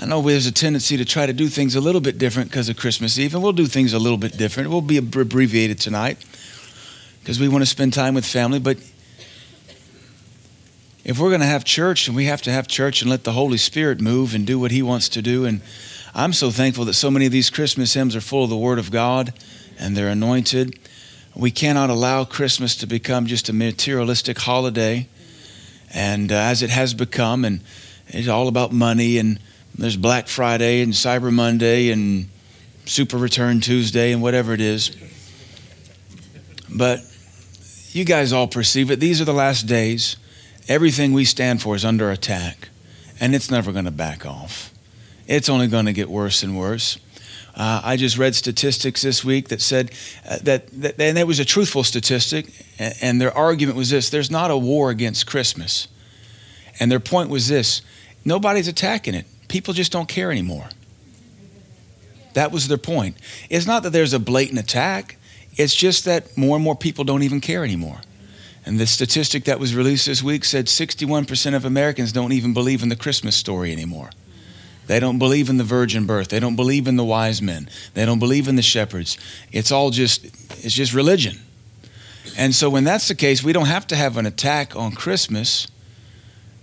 I know there's a tendency to try to do things a little bit different because of Christmas Eve, and we'll do things a little bit different. We'll be abbreviated tonight because we want to spend time with family. But if we're going to have church, and we have to have church and let the Holy Spirit move and do what He wants to do. And I'm so thankful that so many of these Christmas hymns are full of the Word of God and they're anointed. We cannot allow Christmas to become just a materialistic holiday, and uh, as it has become, and it's all about money and there's Black Friday and Cyber Monday and Super Return Tuesday and whatever it is. But you guys all perceive it. These are the last days. Everything we stand for is under attack, and it's never going to back off. It's only going to get worse and worse. Uh, I just read statistics this week that said uh, that, that, and it was a truthful statistic, and, and their argument was this there's not a war against Christmas. And their point was this nobody's attacking it people just don't care anymore. That was their point. It's not that there's a blatant attack, it's just that more and more people don't even care anymore. And the statistic that was released this week said 61% of Americans don't even believe in the Christmas story anymore. They don't believe in the virgin birth. They don't believe in the wise men. They don't believe in the shepherds. It's all just it's just religion. And so when that's the case, we don't have to have an attack on Christmas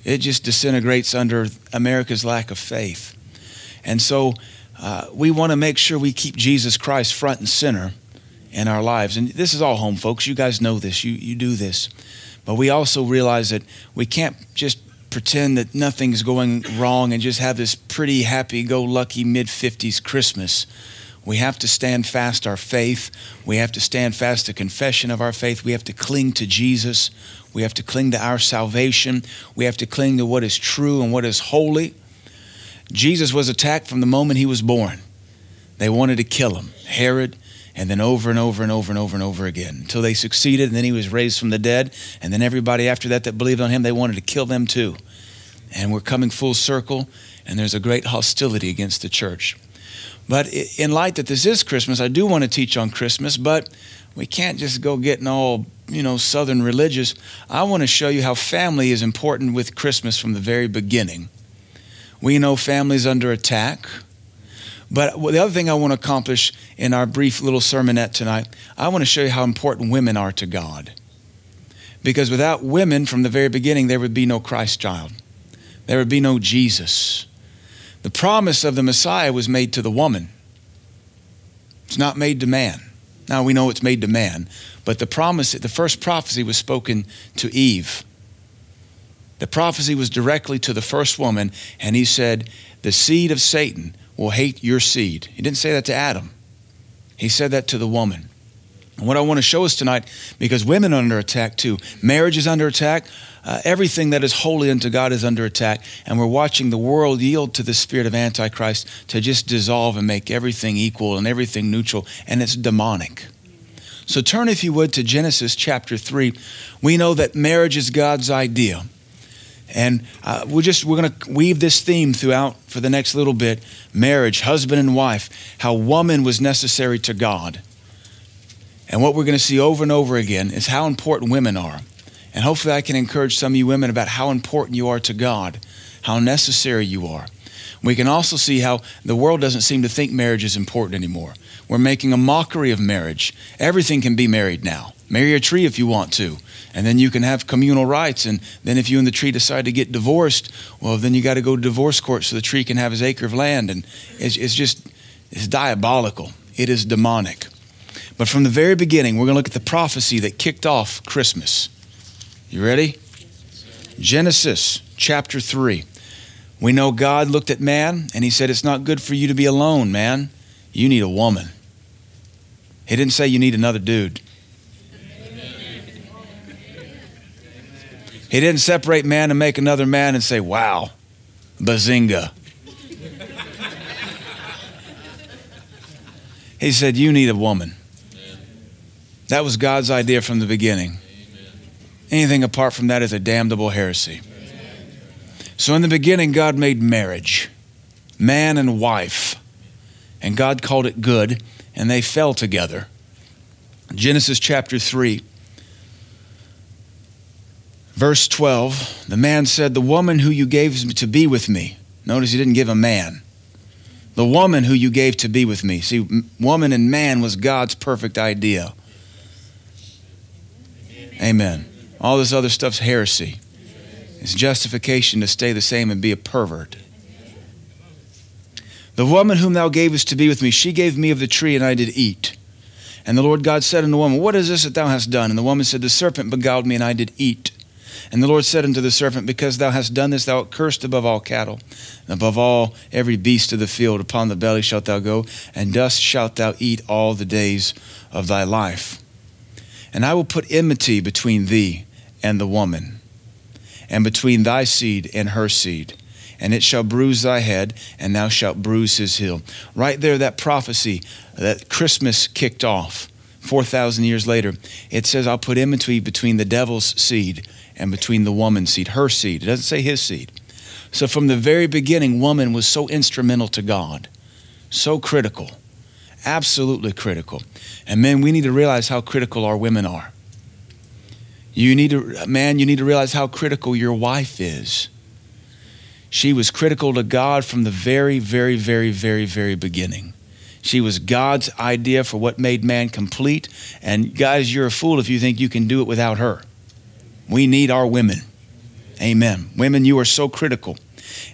it just disintegrates under America's lack of faith. And so uh, we want to make sure we keep Jesus Christ front and center in our lives. And this is all home, folks. You guys know this. You, you do this. But we also realize that we can't just pretend that nothing's going wrong and just have this pretty happy go lucky mid 50s Christmas. We have to stand fast our faith. We have to stand fast the confession of our faith. We have to cling to Jesus. We have to cling to our salvation. We have to cling to what is true and what is holy. Jesus was attacked from the moment he was born. They wanted to kill him, Herod, and then over and over and over and over and over again until they succeeded. And then he was raised from the dead. And then everybody after that that believed on him, they wanted to kill them too. And we're coming full circle, and there's a great hostility against the church. But in light that this is Christmas, I do want to teach on Christmas, but we can't just go getting all you know, Southern religious, I want to show you how family is important with Christmas from the very beginning. We know family's under attack. But the other thing I want to accomplish in our brief little sermonette tonight, I want to show you how important women are to God. Because without women from the very beginning, there would be no Christ child, there would be no Jesus. The promise of the Messiah was made to the woman, it's not made to man. Now we know it's made to man, but the promise, the first prophecy was spoken to Eve. The prophecy was directly to the first woman, and he said, The seed of Satan will hate your seed. He didn't say that to Adam, he said that to the woman. And what I want to show us tonight, because women are under attack too, marriage is under attack, uh, everything that is holy unto God is under attack, and we're watching the world yield to the spirit of Antichrist to just dissolve and make everything equal and everything neutral, and it's demonic. So turn, if you would, to Genesis chapter 3. We know that marriage is God's idea. And uh, we're just we're going to weave this theme throughout for the next little bit marriage husband and wife how woman was necessary to god and what we're going to see over and over again is how important women are and hopefully i can encourage some of you women about how important you are to god how necessary you are we can also see how the world doesn't seem to think marriage is important anymore we're making a mockery of marriage. Everything can be married now. Marry a tree if you want to. And then you can have communal rights. And then if you and the tree decide to get divorced, well, then you got to go to divorce court so the tree can have his acre of land. And it's, it's just, it's diabolical. It is demonic. But from the very beginning, we're going to look at the prophecy that kicked off Christmas. You ready? Genesis chapter 3. We know God looked at man and he said, It's not good for you to be alone, man. You need a woman. He didn't say you need another dude. He didn't separate man and make another man and say, wow, bazinga. he said, You need a woman. That was God's idea from the beginning. Anything apart from that is a damnable heresy. So, in the beginning, God made marriage, man and wife, and God called it good and they fell together. Genesis chapter 3, verse 12 the man said, The woman who you gave to be with me, notice he didn't give a man, The woman who you gave to be with me. See, woman and man was God's perfect idea. Amen. All this other stuff's heresy. It's justification to stay the same and be a pervert. The woman whom thou gavest to be with me, she gave me of the tree, and I did eat. And the Lord God said unto the woman, What is this that thou hast done? And the woman said, The serpent beguiled me, and I did eat. And the Lord said unto the serpent, Because thou hast done this, thou art cursed above all cattle, and above all every beast of the field. Upon the belly shalt thou go, and dust shalt thou eat all the days of thy life. And I will put enmity between thee and the woman, and between thy seed and her seed and it shall bruise thy head, and thou shalt bruise his heel. Right there, that prophecy that Christmas kicked off 4,000 years later, it says, I'll put enmity between the devil's seed and between the woman's seed, her seed. It doesn't say his seed. So from the very beginning, woman was so instrumental to God, so critical, absolutely critical. And men, we need to realize how critical our women are. You need to, man, you need to realize how critical your wife is. She was critical to God from the very, very, very, very, very beginning. She was God's idea for what made man complete. And guys, you're a fool if you think you can do it without her. We need our women. Amen. Women, you are so critical.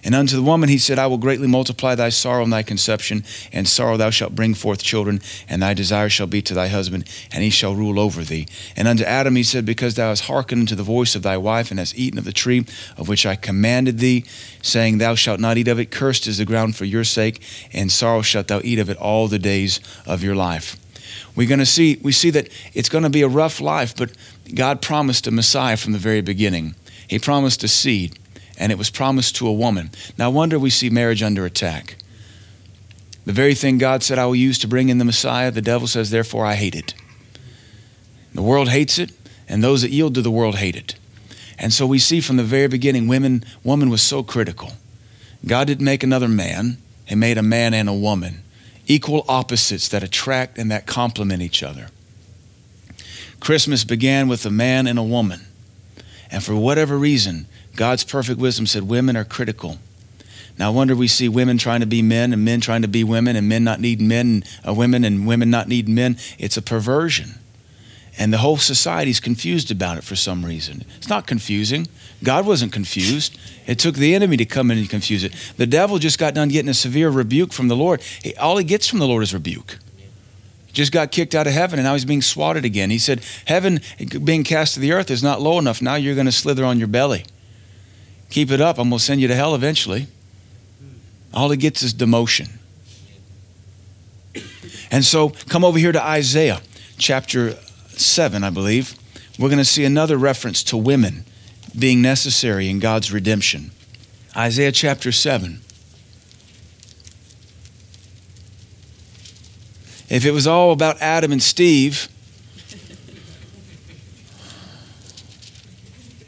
And unto the woman he said, I will greatly multiply thy sorrow and thy conception, and sorrow thou shalt bring forth children, and thy desire shall be to thy husband, and he shall rule over thee. And unto Adam he said, Because thou hast hearkened unto the voice of thy wife, and hast eaten of the tree of which I commanded thee, saying, Thou shalt not eat of it, cursed is the ground for your sake, and sorrow shalt thou eat of it all the days of your life. We're going to see, we see that it's going to be a rough life, but God promised a Messiah from the very beginning. He promised a seed and it was promised to a woman. Now, I wonder we see marriage under attack. The very thing God said I will use to bring in the Messiah, the devil says, therefore I hate it. The world hates it, and those that yield to the world hate it. And so we see from the very beginning, women, woman was so critical. God didn't make another man, He made a man and a woman, equal opposites that attract and that complement each other. Christmas began with a man and a woman. And for whatever reason, God's perfect wisdom said women are critical. Now, I wonder we see women trying to be men and men trying to be women and men not needing men, uh, women and women not needing men. It's a perversion. And the whole society's confused about it for some reason. It's not confusing. God wasn't confused. It took the enemy to come in and confuse it. The devil just got done getting a severe rebuke from the Lord. He, all he gets from the Lord is rebuke. Just got kicked out of heaven and now he's being swatted again. He said, Heaven being cast to the earth is not low enough. Now you're going to slither on your belly. Keep it up, I'm going to send you to hell eventually. All he gets is demotion. And so come over here to Isaiah chapter 7, I believe. We're going to see another reference to women being necessary in God's redemption. Isaiah chapter 7. If it was all about Adam and Steve,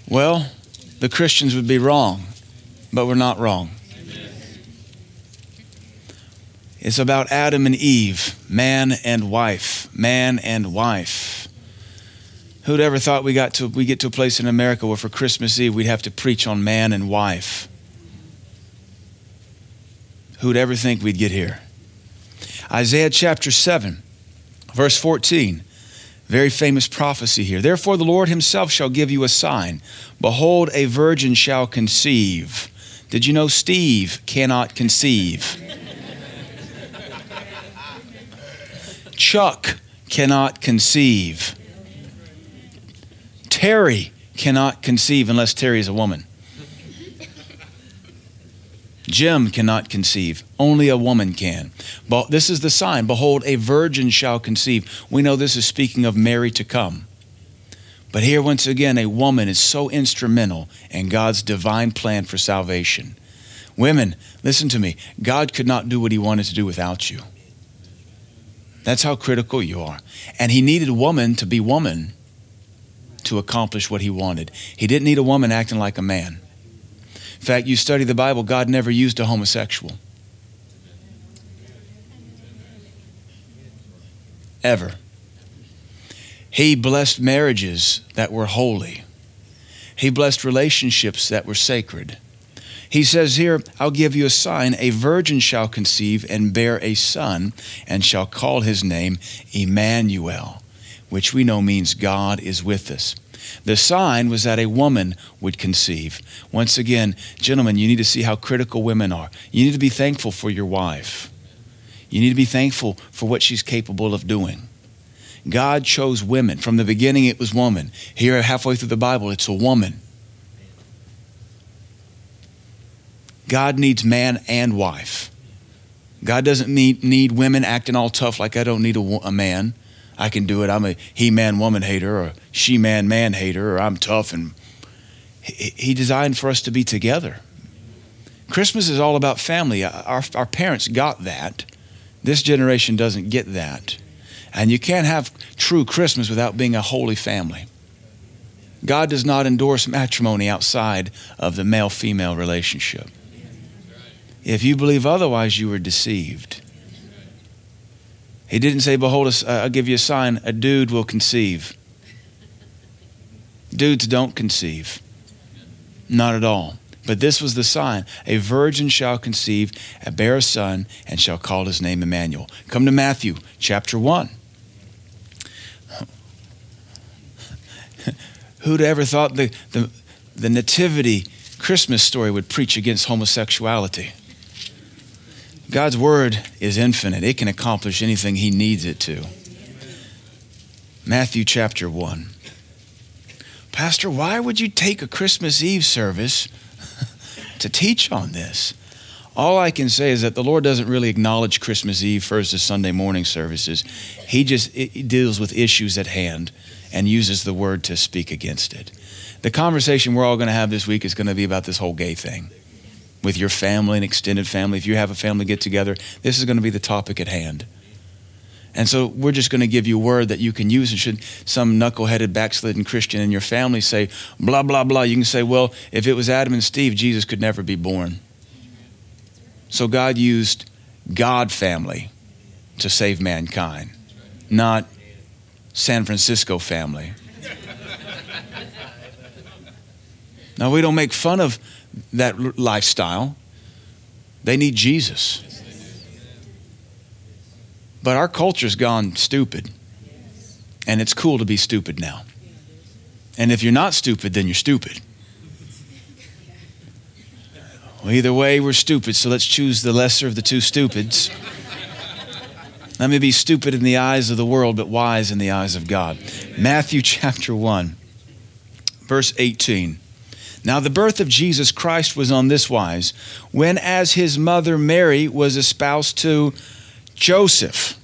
well, the Christians would be wrong, but we're not wrong. It's about Adam and Eve, man and wife, man and wife. Who'd ever thought we got to we get to a place in America where for Christmas Eve we'd have to preach on man and wife? Who'd ever think we'd get here? Isaiah chapter 7, verse 14. Very famous prophecy here. Therefore, the Lord himself shall give you a sign. Behold, a virgin shall conceive. Did you know Steve cannot conceive? Chuck cannot conceive. Terry cannot conceive unless Terry is a woman. Jim cannot conceive. Only a woman can. But this is the sign Behold, a virgin shall conceive. We know this is speaking of Mary to come. But here, once again, a woman is so instrumental in God's divine plan for salvation. Women, listen to me. God could not do what he wanted to do without you. That's how critical you are. And he needed a woman to be woman to accomplish what he wanted. He didn't need a woman acting like a man. In fact, you study the Bible, God never used a homosexual. Ever. He blessed marriages that were holy. He blessed relationships that were sacred. He says here, I'll give you a sign. A virgin shall conceive and bear a son, and shall call his name Emmanuel, which we know means God is with us. The sign was that a woman would conceive. Once again, gentlemen, you need to see how critical women are. You need to be thankful for your wife. You need to be thankful for what she's capable of doing. God chose women. From the beginning, it was woman. Here, halfway through the Bible, it's a woman. God needs man and wife. God doesn't need, need women acting all tough like I don't need a, a man. I can do it. I'm a he man woman hater or she man man hater or I'm tough and he, designed for us to be together. Christmas is all about family. Uh, our, our parents got that. This generation doesn't get that. And you can't have true Christmas without being a holy family. God does not endorse matrimony outside of the male female relationship. If you believe otherwise, you are deceived. He didn't say, Behold, I'll give you a sign, a dude will conceive. Dudes don't conceive. Not at all. But this was the sign a virgin shall conceive and bear a son and shall call his name Emmanuel. Come to Matthew chapter 1. Who'd ever thought the, the, the Nativity Christmas story would preach against homosexuality? God's word is infinite, it can accomplish anything He needs it to. Matthew chapter 1. Pastor, why would you take a Christmas Eve service to teach on this? All I can say is that the Lord doesn't really acknowledge Christmas Eve first as Sunday morning services. He just deals with issues at hand and uses the word to speak against it. The conversation we're all going to have this week is going to be about this whole gay thing with your family and extended family. If you have a family get together, this is going to be the topic at hand. And so we're just going to give you a word that you can use. And should some knuckleheaded backslidden Christian in your family say, blah, blah, blah, you can say, well, if it was Adam and Steve, Jesus could never be born. So God used God family to save mankind, not San Francisco family. now, we don't make fun of that lifestyle. They need Jesus. But our culture's gone stupid. And it's cool to be stupid now. And if you're not stupid, then you're stupid. Well, either way, we're stupid, so let's choose the lesser of the two stupids. Let me be stupid in the eyes of the world, but wise in the eyes of God. Matthew chapter 1, verse 18. Now, the birth of Jesus Christ was on this wise when, as his mother Mary was espoused to Joseph.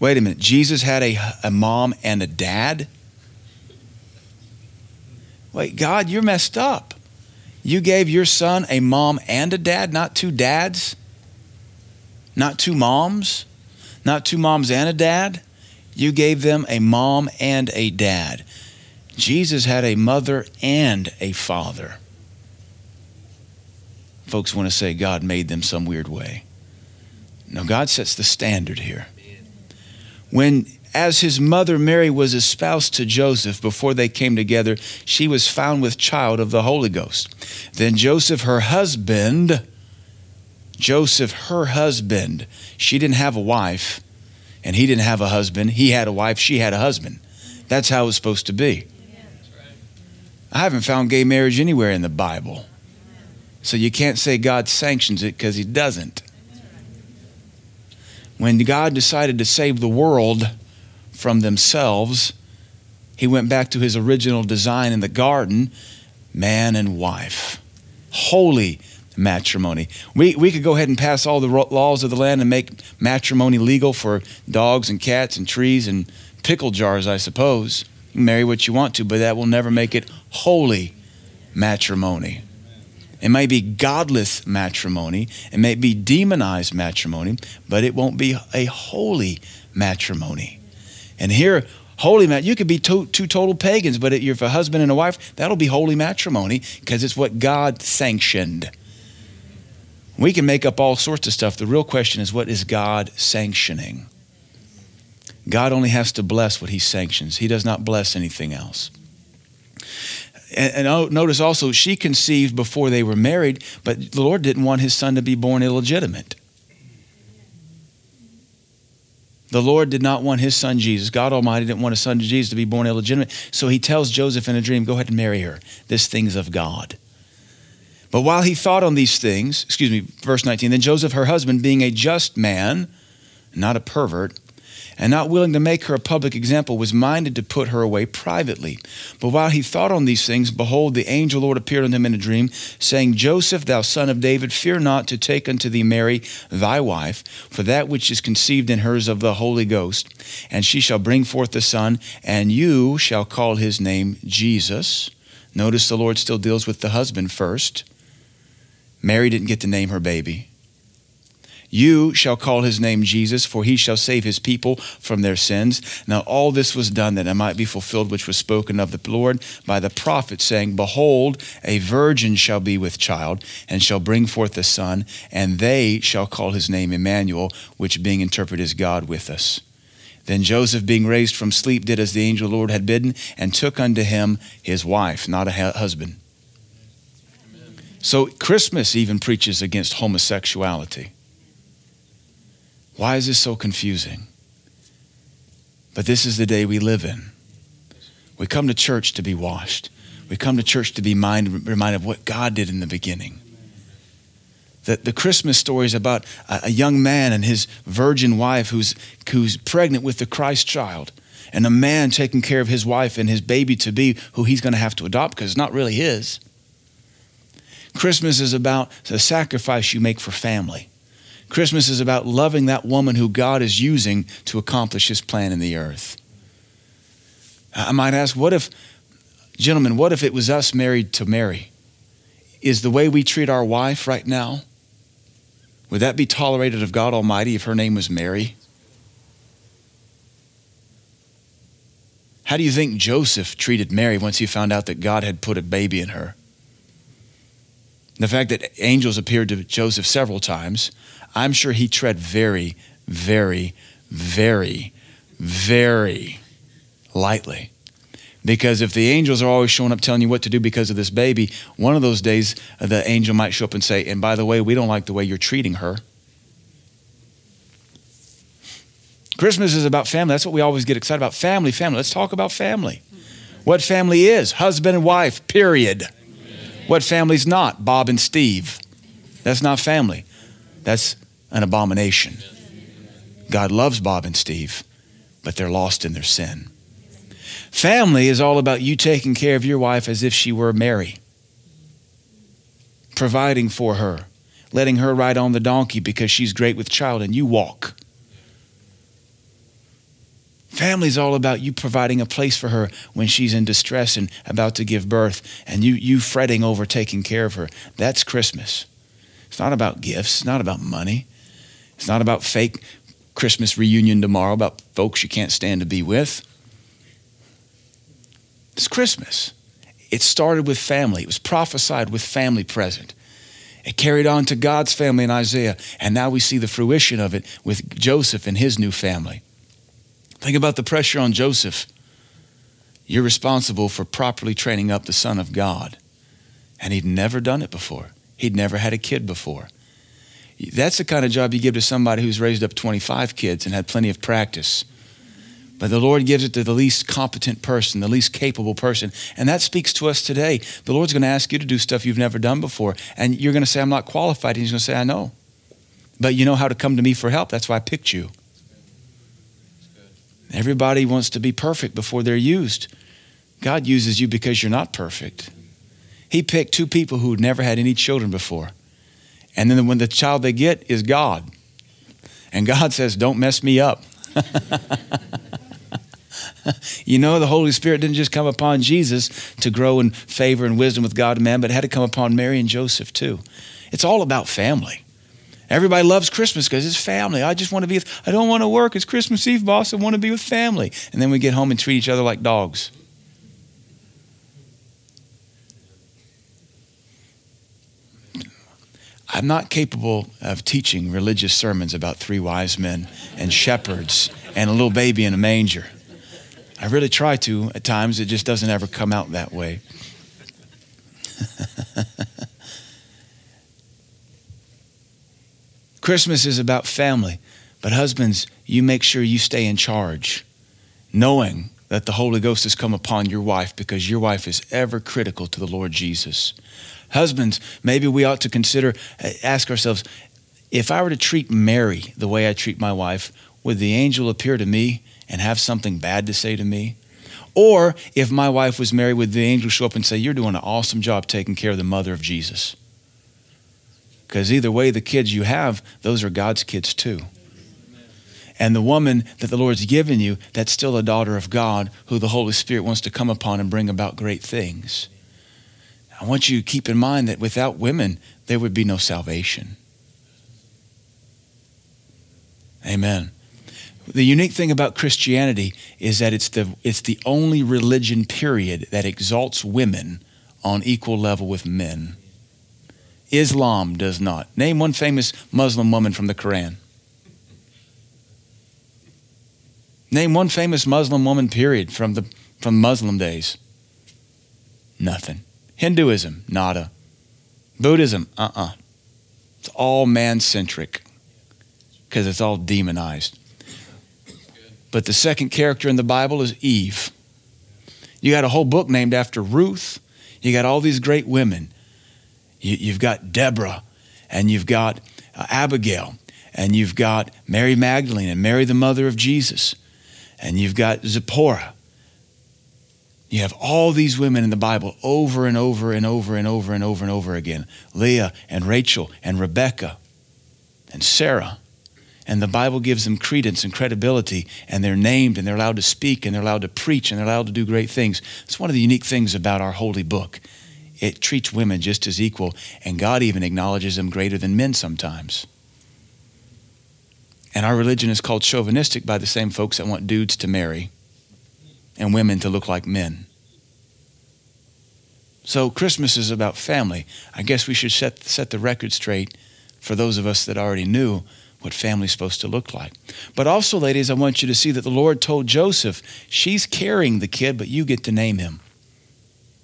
Wait a minute, Jesus had a, a mom and a dad? Wait, God, you're messed up. You gave your son a mom and a dad, not two dads, not two moms, not two moms and a dad. You gave them a mom and a dad. Jesus had a mother and a father. Folks want to say God made them some weird way. No, God sets the standard here. When, as his mother Mary was espoused to Joseph before they came together, she was found with child of the Holy Ghost. Then Joseph, her husband, Joseph, her husband, she didn't have a wife, and he didn't have a husband. He had a wife, she had a husband. That's how it was supposed to be. I haven't found gay marriage anywhere in the Bible. So you can't say God sanctions it because He doesn't. When God decided to save the world from themselves, He went back to His original design in the garden man and wife. Holy matrimony. We, we could go ahead and pass all the laws of the land and make matrimony legal for dogs and cats and trees and pickle jars, I suppose marry what you want to, but that will never make it holy matrimony. It may be godless matrimony, it may be demonized matrimony, but it won't be a holy matrimony. And here, holy mat, you could be two, two total pagans, but if a husband and a wife, that'll be holy matrimony because it's what God sanctioned. We can make up all sorts of stuff. The real question is what is God sanctioning? God only has to bless what he sanctions. He does not bless anything else. And, and oh, notice also, she conceived before they were married, but the Lord didn't want his son to be born illegitimate. The Lord did not want his son Jesus. God Almighty didn't want his son Jesus to be born illegitimate. So he tells Joseph in a dream, Go ahead and marry her. This thing's of God. But while he thought on these things, excuse me, verse 19, then Joseph, her husband, being a just man, not a pervert, and not willing to make her a public example, was minded to put her away privately. But while he thought on these things, behold, the angel Lord appeared unto him in a dream, saying, Joseph, thou son of David, fear not to take unto thee Mary thy wife, for that which is conceived in her is of the Holy Ghost, and she shall bring forth a son, and you shall call his name Jesus. Notice the Lord still deals with the husband first. Mary didn't get to name her baby. You shall call his name Jesus, for he shall save his people from their sins. Now, all this was done that it might be fulfilled, which was spoken of the Lord by the prophet, saying, Behold, a virgin shall be with child, and shall bring forth a son, and they shall call his name Emmanuel, which being interpreted is God with us. Then Joseph, being raised from sleep, did as the angel Lord had bidden, and took unto him his wife, not a husband. So Christmas even preaches against homosexuality. Why is this so confusing? But this is the day we live in. We come to church to be washed. We come to church to be mind, reminded of what God did in the beginning. The, the Christmas story is about a, a young man and his virgin wife who's, who's pregnant with the Christ child, and a man taking care of his wife and his baby to be, who he's going to have to adopt because it's not really his. Christmas is about the sacrifice you make for family. Christmas is about loving that woman who God is using to accomplish his plan in the earth. I might ask, what if, gentlemen, what if it was us married to Mary? Is the way we treat our wife right now, would that be tolerated of God Almighty if her name was Mary? How do you think Joseph treated Mary once he found out that God had put a baby in her? The fact that angels appeared to Joseph several times, I'm sure he tread very, very, very, very lightly. Because if the angels are always showing up telling you what to do because of this baby, one of those days uh, the angel might show up and say, And by the way, we don't like the way you're treating her. Christmas is about family. That's what we always get excited about. Family, family. Let's talk about family. What family is husband and wife, period. What family's not? Bob and Steve. That's not family. That's an abomination. God loves Bob and Steve, but they're lost in their sin. Family is all about you taking care of your wife as if she were Mary, providing for her, letting her ride on the donkey because she's great with child and you walk. Family is all about you providing a place for her when she's in distress and about to give birth, and you, you fretting over taking care of her. That's Christmas. It's not about gifts, it's not about money, it's not about fake Christmas reunion tomorrow about folks you can't stand to be with. It's Christmas. It started with family, it was prophesied with family present. It carried on to God's family in Isaiah, and now we see the fruition of it with Joseph and his new family. Think about the pressure on Joseph. You're responsible for properly training up the Son of God. And he'd never done it before, he'd never had a kid before. That's the kind of job you give to somebody who's raised up 25 kids and had plenty of practice. But the Lord gives it to the least competent person, the least capable person. And that speaks to us today. The Lord's going to ask you to do stuff you've never done before. And you're going to say, I'm not qualified. And He's going to say, I know. But you know how to come to me for help. That's why I picked you. Everybody wants to be perfect before they're used. God uses you because you're not perfect. He picked two people who had never had any children before. And then when the child they get is God. And God says, Don't mess me up. you know, the Holy Spirit didn't just come upon Jesus to grow in favor and wisdom with God and man, but it had to come upon Mary and Joseph too. It's all about family. Everybody loves Christmas because it's family. I just want to be, with, I don't want to work. It's Christmas Eve, boss. I want to be with family. And then we get home and treat each other like dogs. I'm not capable of teaching religious sermons about three wise men and shepherds and a little baby in a manger. I really try to at times, it just doesn't ever come out that way. Christmas is about family, but husbands, you make sure you stay in charge, knowing that the Holy Ghost has come upon your wife because your wife is ever critical to the Lord Jesus. Husbands, maybe we ought to consider, uh, ask ourselves, if I were to treat Mary the way I treat my wife, would the angel appear to me and have something bad to say to me? Or if my wife was married, would the angel show up and say, You're doing an awesome job taking care of the mother of Jesus? Because either way, the kids you have, those are God's kids too. And the woman that the Lord's given you, that's still a daughter of God who the Holy Spirit wants to come upon and bring about great things. I want you to keep in mind that without women, there would be no salvation. Amen. The unique thing about Christianity is that it's the, it's the only religion, period, that exalts women on equal level with men. Islam does not. Name one famous Muslim woman from the Quran. Name one famous Muslim woman, period, from the from Muslim days. Nothing. Hinduism, nada. Buddhism, uh uh-uh. uh. It's all man centric because it's all demonized. But the second character in the Bible is Eve. You got a whole book named after Ruth. You got all these great women. You, have got Deborah, and you've got uh, Abigail, and you've got Mary Magdalene, and Mary, the mother of Jesus, and you've got Zipporah. You have all these women in the Bible over and over and over and over and over and over again Leah and Rachel and Rebecca and Sarah. And the Bible gives them credence and credibility, and they're named, and they're allowed to speak, and they're allowed to preach, and they're allowed to do great things. It's one of the unique things about our holy book. It treats women just as equal, and God even acknowledges them greater than men sometimes. And our religion is called chauvinistic by the same folks that want dudes to marry and women to look like men. So Christmas is about family. I guess we should set, set the record straight for those of us that already knew what family's supposed to look like. But also, ladies, I want you to see that the Lord told Joseph, she's carrying the kid, but you get to name him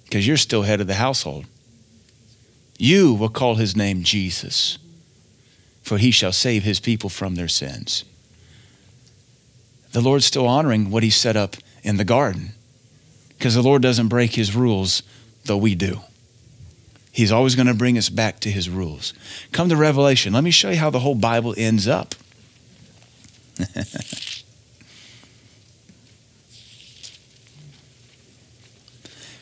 because you're still head of the household. You will call his name Jesus, for he shall save his people from their sins. The Lord's still honoring what he set up in the garden because the Lord doesn't break his rules, though we do. He's always going to bring us back to his rules. Come to Revelation. Let me show you how the whole Bible ends up.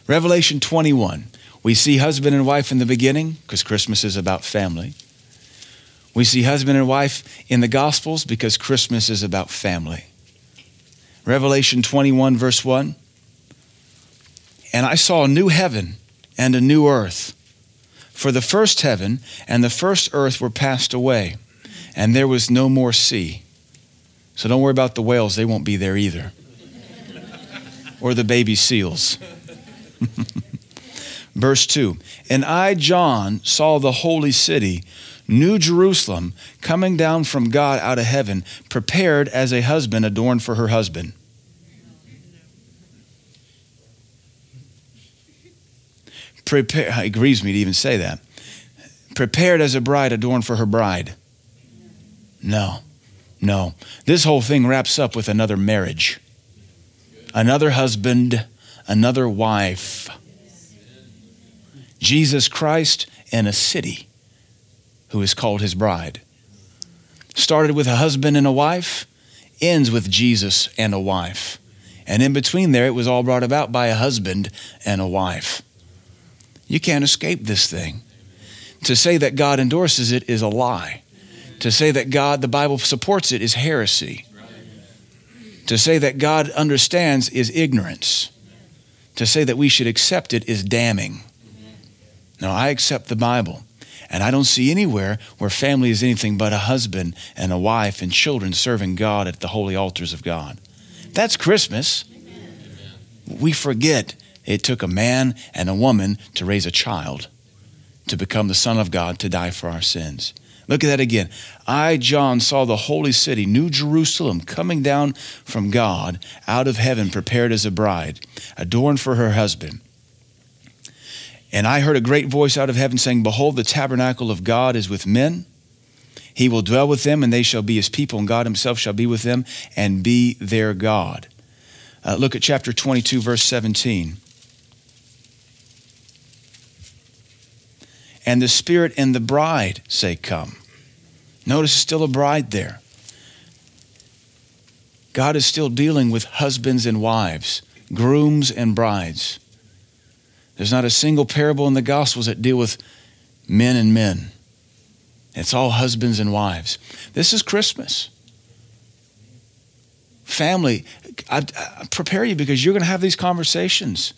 Revelation 21. We see husband and wife in the beginning because Christmas is about family. We see husband and wife in the Gospels because Christmas is about family. Revelation 21, verse 1. And I saw a new heaven and a new earth for the first heaven and the first earth were passed away, and there was no more sea. So don't worry about the whales, they won't be there either. or the baby seals. Verse 2 And I, John, saw the holy city, New Jerusalem, coming down from God out of heaven, prepared as a husband adorned for her husband. prepare, it grieves me to even say that. Prepared as a bride adorned for her bride. No, no. This whole thing wraps up with another marriage, another husband, another wife. Jesus Christ and a city who is called his bride. Started with a husband and a wife, ends with Jesus and a wife. And in between there, it was all brought about by a husband and a wife. You can't escape this thing. To say that God endorses it is a lie. To say that God, the Bible supports it, is heresy. To say that God understands is ignorance. To say that we should accept it is damning. No, I accept the Bible. And I don't see anywhere where family is anything but a husband and a wife and children serving God at the holy altars of God. That's Christmas. We forget it took a man and a woman to raise a child to become the Son of God to die for our sins. Look at that again. I, John, saw the holy city, New Jerusalem, coming down from God out of heaven, prepared as a bride, adorned for her husband. And I heard a great voice out of heaven saying, Behold, the tabernacle of God is with men. He will dwell with them, and they shall be his people, and God himself shall be with them and be their God. Uh, look at chapter 22, verse 17. And the Spirit and the bride say, Come. Notice still a bride there. God is still dealing with husbands and wives, grooms and brides. There's not a single parable in the Gospels that deal with men and men. It's all husbands and wives. This is Christmas. Family, I, I prepare you because you're going to have these conversations.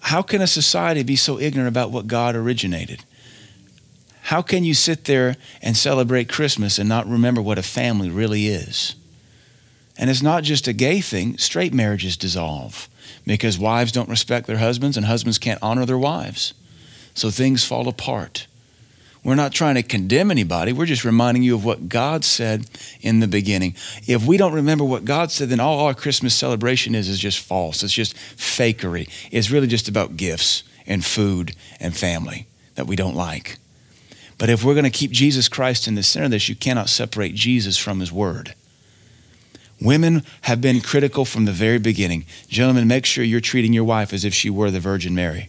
How can a society be so ignorant about what God originated? How can you sit there and celebrate Christmas and not remember what a family really is? And it's not just a gay thing, straight marriages dissolve because wives don't respect their husbands and husbands can't honor their wives. So things fall apart. We're not trying to condemn anybody. We're just reminding you of what God said in the beginning. If we don't remember what God said, then all our Christmas celebration is is just false. It's just fakery. It's really just about gifts and food and family that we don't like. But if we're going to keep Jesus Christ in the center of this, you cannot separate Jesus from his word. Women have been critical from the very beginning. Gentlemen, make sure you're treating your wife as if she were the Virgin Mary.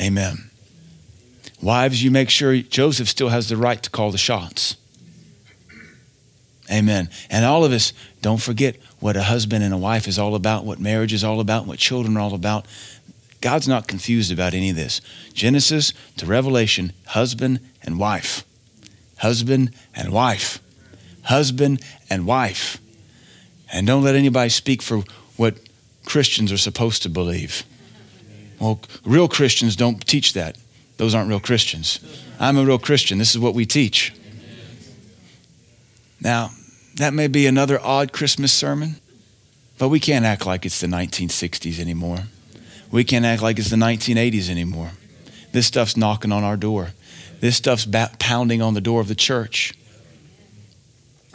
Amen. Wives, you make sure Joseph still has the right to call the shots. Amen. And all of us, don't forget what a husband and a wife is all about, what marriage is all about, what children are all about. God's not confused about any of this. Genesis to Revelation, husband and wife. Husband and wife. Husband and wife. And don't let anybody speak for what Christians are supposed to believe. Well, real Christians don't teach that. Those aren't real Christians. I'm a real Christian. This is what we teach. Now, that may be another odd Christmas sermon, but we can't act like it's the 1960s anymore. We can't act like it's the 1980s anymore. This stuff's knocking on our door. This stuff's pounding on the door of the church.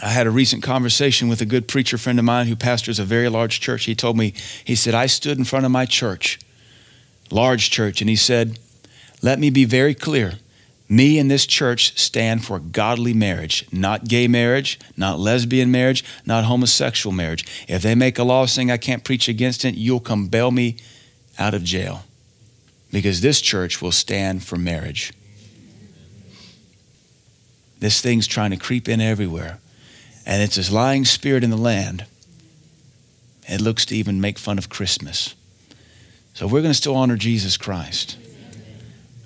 I had a recent conversation with a good preacher friend of mine who pastors a very large church. He told me, he said, I stood in front of my church large church, and he said, Let me be very clear. Me and this church stand for godly marriage, not gay marriage, not lesbian marriage, not homosexual marriage. If they make a law saying I can't preach against it, you'll come bail me out of jail because this church will stand for marriage. This thing's trying to creep in everywhere, and it's this lying spirit in the land. It looks to even make fun of Christmas. So we're going to still honor Jesus Christ.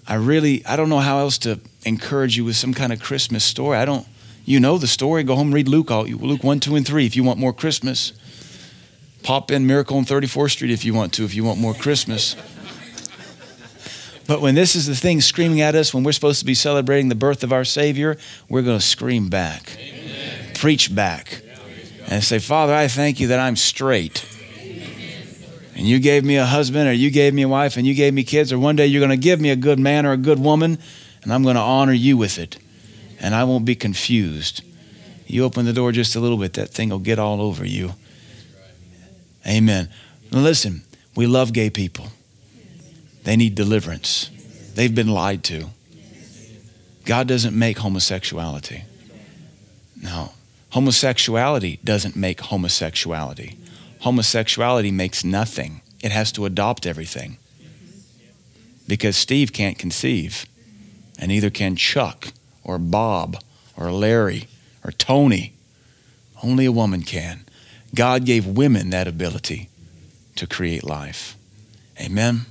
I really, I don't know how else to encourage you with some kind of Christmas story. I don't, you know the story. Go home and read Luke, all, Luke 1, 2, and 3 if you want more Christmas. Pop in Miracle on 34th Street if you want to, if you want more Christmas. But when this is the thing screaming at us, when we're supposed to be celebrating the birth of our Savior, we're going to scream back, Amen. Preach back, and say, Father, I thank you that I'm straight and you gave me a husband or you gave me a wife and you gave me kids, or one day you're going to give me a good man or a good woman, and I'm going to honor you with it. And I won't be confused. You open the door just a little bit, that thing will get all over you. Amen. Now listen, we love gay people. They need deliverance. They've been lied to. God doesn't make homosexuality. No. Homosexuality doesn't make homosexuality homosexuality makes nothing, it has to adopt everything. Because Steve can't conceive, and neither can Chuck or Bob or Larry or Tony. Only a woman can. God gave women that ability to create life. Amen.